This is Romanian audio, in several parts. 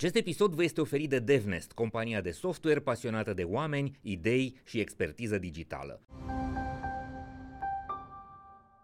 Acest episod vă este oferit de DevNest, compania de software pasionată de oameni, idei și expertiză digitală.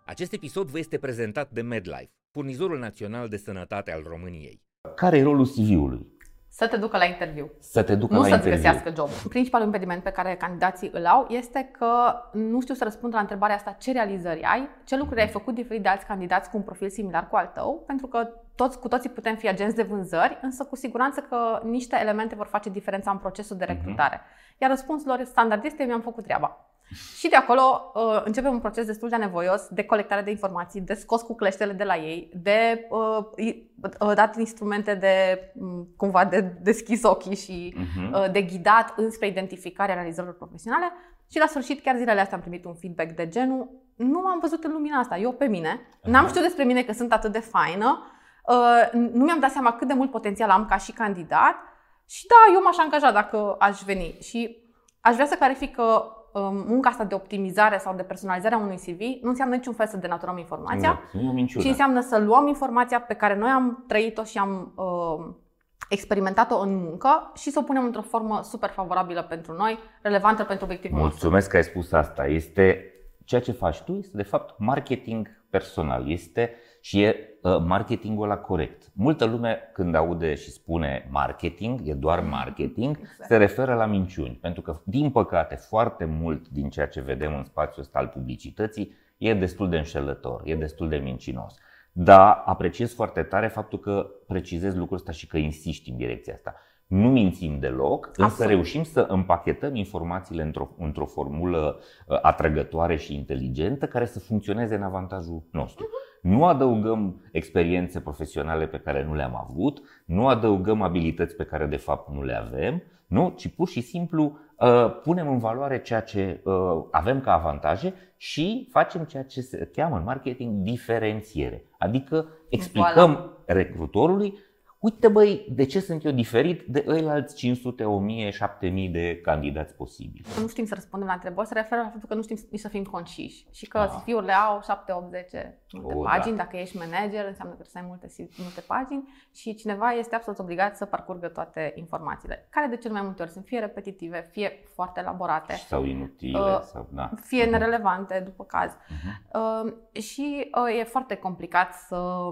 Acest episod vă este prezentat de MedLife, furnizorul național de sănătate al României. Care e rolul CV-ului? Să te ducă la interviu. Să te ducă nu la să-ți interviu. găsească job. Principalul impediment pe care candidații îl au este că nu știu să răspund la întrebarea asta ce realizări ai, ce lucruri ai făcut diferit de alți candidați cu un profil similar cu al tău, pentru că toți, cu toții putem fi agenți de vânzări, însă cu siguranță că niște elemente vor face diferența în procesul de recrutare. Iar răspunsul lor standard este mi-am făcut treaba. Și de acolo uh, începem un proces destul de anevoios de colectare de informații, de scos cu cleștele de la ei, de uh, i- uh, dat instrumente de um, cumva de deschis ochii și Mhm. uh, de ghidat înspre identificarea realizărilor profesionale. Și la sfârșit, chiar zilele astea am primit un feedback de genul nu m-am văzut în lumina asta, eu pe mine. N-am știut despre mine că sunt atât de faină, uh, nu mi-am dat seama cât de mult potențial am ca și candidat și da, eu m-aș angaja dacă aș veni. Și aș vrea să clarific că um, munca asta de optimizare sau de personalizare a unui CV nu înseamnă niciun fel să denaturăm informația, Exact, Nu e o minciună. ci înseamnă să luăm informația pe care noi am trăit-o și am uh, experimentat-o în muncă și să o punem într-o formă super favorabilă pentru noi, relevantă pentru obiectivul nostru. Mulțumesc că ai spus asta. Este ceea ce faci tu, este de fapt marketing personal. Este și e uh, marketingul la corect. Multă lume când aude și spune marketing, e doar marketing, Exact. se referă la minciuni. Pentru că, din păcate, foarte mult din ceea ce vedem în spațiul ăsta al publicității e destul de înșelător, e destul de mincinos. Dar apreciez foarte tare faptul că precizezi lucrul ăsta și că insiști în direcția asta. Nu mințim deloc, însă Absolut. reușim să împachetăm informațiile într-o, într-o formulă uh, atrăgătoare și inteligentă care să funcționeze în avantajul nostru. Nu adăugăm experiențe profesionale pe care nu le-am avut, nu adăugăm abilități pe care de fapt nu le avem, nu, ci pur și simplu uh, punem în valoare ceea ce uh, avem ca avantaje și facem ceea ce se cheamă în marketing diferențiere. Adică explicăm recrutorului Uite băi, de ce sunt eu diferit de ăilalți 500, 1000, 7000 de candidați posibili? Nu știm să răspundem la întrebări, se referă la faptul că nu știm nici să fim conciși și că Ah. CV-urile au 7, 8, 10 multe Oh, pagini. da. Dacă ești manager, înseamnă că trebuie să ai multe, CV multe pagini și cineva este absolut obligat să parcurgă toate informațiile, care de cel mai multe ori sunt fie repetitive, fie foarte elaborate, Sau inutile, Uh, sau da. fie nerelevante după caz. Mhm. Uh, și uh, e foarte complicat să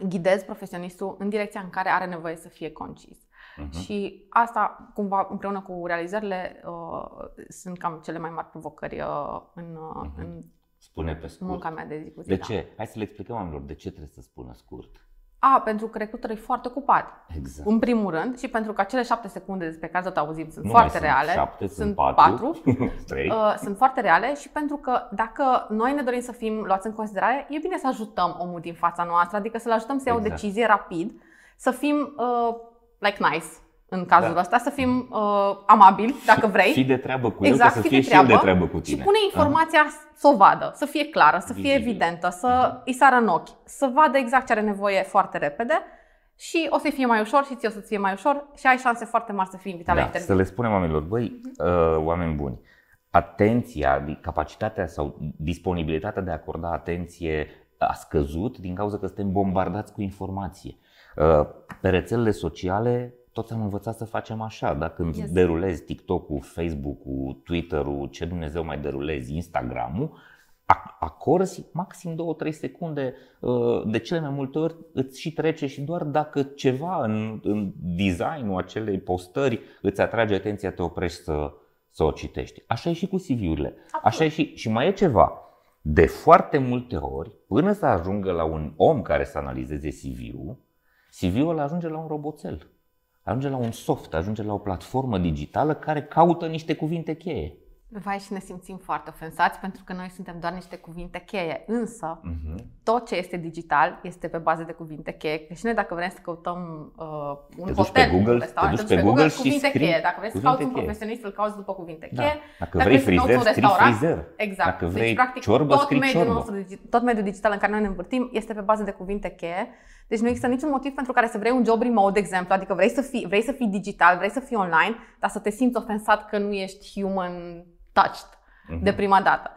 um, ghidezi profesionistul în direcția în care are nevoie să fie concis. Mhm. Și asta, cumva, împreună cu realizările, uh, sunt cam cele mai mari provocări uh, în, uh, Mhm. în Spune pe scurt. munca mea de zi cu zi. De da. ce? Hai să le explicăm oamenilor de ce trebuie să spună scurt. A, pentru că recruterul e foarte ocupat. Exact. În primul rând, și pentru că acele șapte secunde despre care tot auzim sunt Nu foarte mai sunt reale. șapte, sunt sunt patru. patru. Trei. Uh, sunt foarte reale și pentru că dacă noi ne dorim să fim luați în considerare, e bine să ajutăm omul din fața noastră, adică să-l ajutăm să ia o Exact. decizie rapid, să fim uh, like nice în cazul Da. ăsta, să fim uh, amabili, dacă vrei. Fii de treabă cu Exact, el, ca să fii fie de și el de treabă treabă cu tine. Și pune informația să o vadă, să fie clară, să fie Vizibil. evidentă, să îi sară în ochi, să vadă exact ce are nevoie foarte repede și o să-i fie mai ușor și ție o să-ți fie mai ușor și ai șanse foarte mari să fii invitat la Da, interviu. să le spunem oamenilor, băi, Mhm. uh, oameni buni, atenția, di- capacitatea sau disponibilitatea de a acorda atenție a scăzut din cauza că suntem bombardați cu informație. Uh, Pe rețelele sociale toți am învățat să facem așa, da? când Yes. derulezi TikTok-ul, Facebook-ul, Twitter-ul, ce Dumnezeu mai derulezi, Instagram-ul, ac- acorzi maxim 2-3 secunde, uh, de cele mai multe ori îți și trece și doar dacă ceva în, în designul acelei postări îți atrage atenția, te oprești să, să o citești. Așa e și cu CV-urile. Așa e și, și mai e ceva. De foarte multe ori, până să ajungă la un om care să analizeze CV-ul, CV-ul ajunge la un roboțel. Ajunge la un soft, ajunge la o platformă digitală care caută niște cuvinte cheie. Vai și ne simțim foarte ofensați pentru că noi suntem doar niște cuvinte cheie. Însă, Mhm. tot ce este digital este pe bază de cuvinte cheie. Că și noi dacă vrem să căutăm uh, un Te duci hotel, pe Google, un restaurant, te duci te pe Google și cuvinte scrii cheie. Dacă vrei să cuvinte cauți un cheie. profesionist, îl cauți după cuvinte Da. cheie. Dacă, Dacă vrei vrei să cauți frizer, un scrii restaurant, frizer. Exact. Dacă vrei deci, practic, ciorbă, tot scrii mediul ciorbă. nostru, digi- tot mediul digital în care noi ne învârtim este pe bază de cuvinte cheie. Deci nu există niciun motiv pentru care să vrei un job remote, de exemplu, adică vrei să fii, vrei să fii digital, vrei să fii online, dar să te simți ofensat că nu ești human touched Mhm. de prima dată.